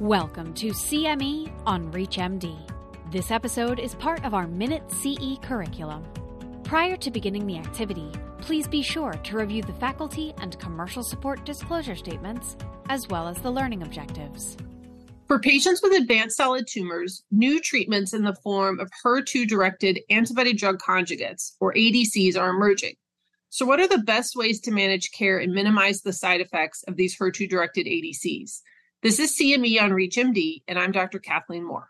Welcome to CME on ReachMD. This episode is part of our Minute CE curriculum. Prior to beginning the activity, please be sure to review the faculty and commercial support disclosure statements, as well as the learning objectives. For patients with advanced solid tumors, new treatments in the form of HER2 directed antibody drug conjugates, or ADCs, are emerging. So, what are the best ways to manage care and minimize the side effects of these HER2 directed ADCs? This is CME on ReachMD, and I'm Dr. Kathleen Moore.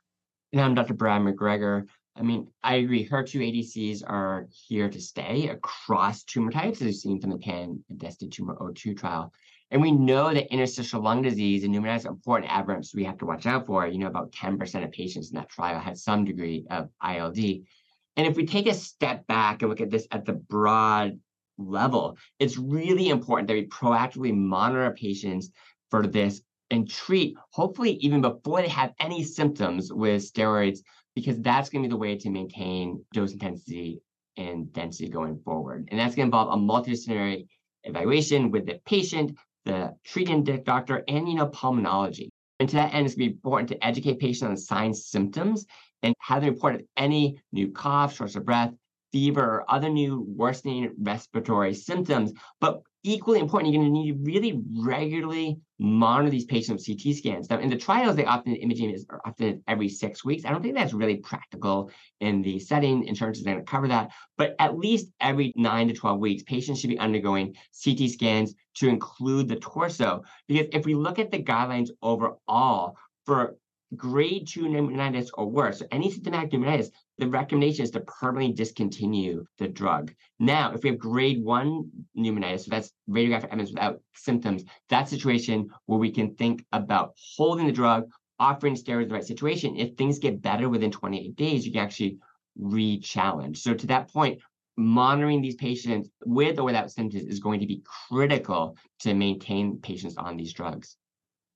And I'm Dr. Brad McGregor. I mean, I agree. HER2 ADCs are here to stay across tumor types, as we've seen from the pan DESTINY Tumor 02 trial. And we know that interstitial lung disease and pneumonitis are important aberrants we have to watch out for. You know, about 10% of patients in that trial had some degree of ILD. And if we take a step back and look at this at the broad level, it's really important that we proactively monitor patients for this and treat, hopefully, even before they have any symptoms with steroids, because that's going to be the way to maintain dose intensity and density going forward. And that's going to involve a multidisciplinary evaluation with the patient, the treating doctor, and you know, pulmonology. And to that end, it's going to be important to educate patients on signs, symptoms, and have them report any new cough, shortness of breath, fever, or other new worsening respiratory symptoms. But equally important, you're going to need to really regularly monitor these patients with CT scans. Now, in the trials, they often imaging is often every six weeks. I don't think that's really practical in the setting. Insurance is going to cover that, but at least every nine to 12 weeks, patients should be undergoing CT scans to include the torso. Because if we look at the guidelines overall for grade two pneumonitis or worse, so any symptomatic pneumonitis, the recommendation is to permanently discontinue the drug. Now, if we have grade one pneumonitis, so that's radiographic evidence without symptoms, that situation where we can think about holding the drug, offering steroids in the right situation. If things get better within 28 days, you can actually re-challenge. So to that point, monitoring these patients with or without symptoms is going to be critical to maintain patients on these drugs.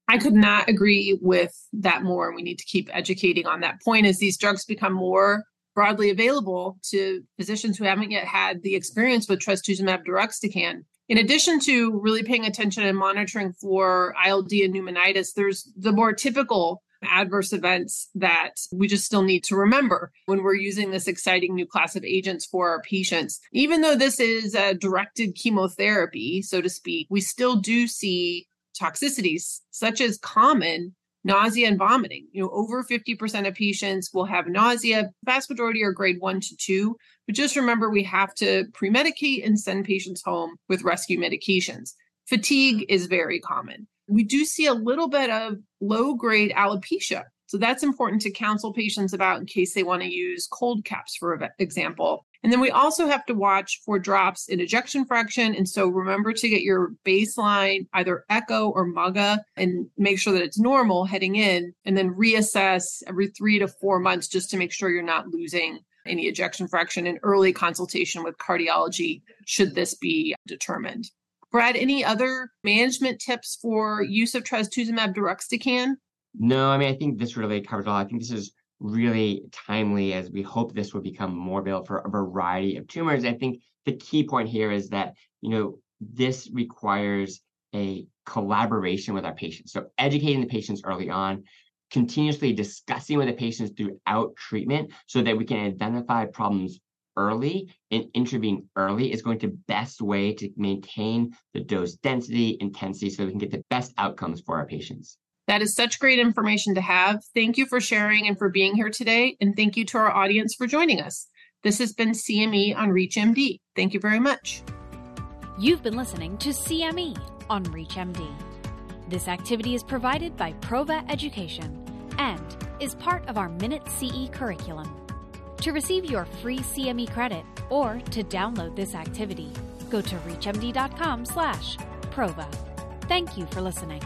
I could not agree with that more. And we need to keep educating on that point as these drugs become more broadly available to physicians who haven't yet had the experience with trastuzumab deruxtecan. In addition to really paying attention and monitoring for ILD and pneumonitis, there's the more typical adverse events that we just still need to remember when we're using this exciting new class of agents for our patients. Even though this is a directed chemotherapy, so to speak, we still do see toxicities such as common nausea and vomiting. You know, over 50% of patients will have nausea. Vast majority are grade one to two. But just remember, we have to pre medicate and send patients home with rescue medications. Fatigue is very common. We do see a little bit of low grade alopecia. So that's important to counsel patients about in case they want to use cold caps, for example. And then we also have to watch for drops in ejection fraction. And so remember to get your baseline, either echo or MUGA, and make sure that it's normal heading in, and then reassess every three to four months just to make sure you're not losing any ejection fraction in early consultation with cardiology, should this be determined. Brad, any other management tips for use of trastuzumab deruxtecan? No, I mean, I think this really covers all. I think this is really timely as we hope this will become more available for a variety of tumors. I think the key point here is that, you know, this requires a collaboration with our patients. So educating the patients early on, continuously discussing with the patients throughout treatment so that we can identify problems early and intervene early is going to best way to maintain the dose density intensity so we can get the best outcomes for our patients that is such great information to have. Thank you for sharing and for being here today. And thank you to our audience for joining us. This has been CME on ReachMD. Thank you very much. You've been listening to CME on ReachMD. This activity is provided by Prova Education and is part of our Minute CE curriculum. To receive your free CME credit or to download this activity, go to reachmd.com/prova. Thank you for listening.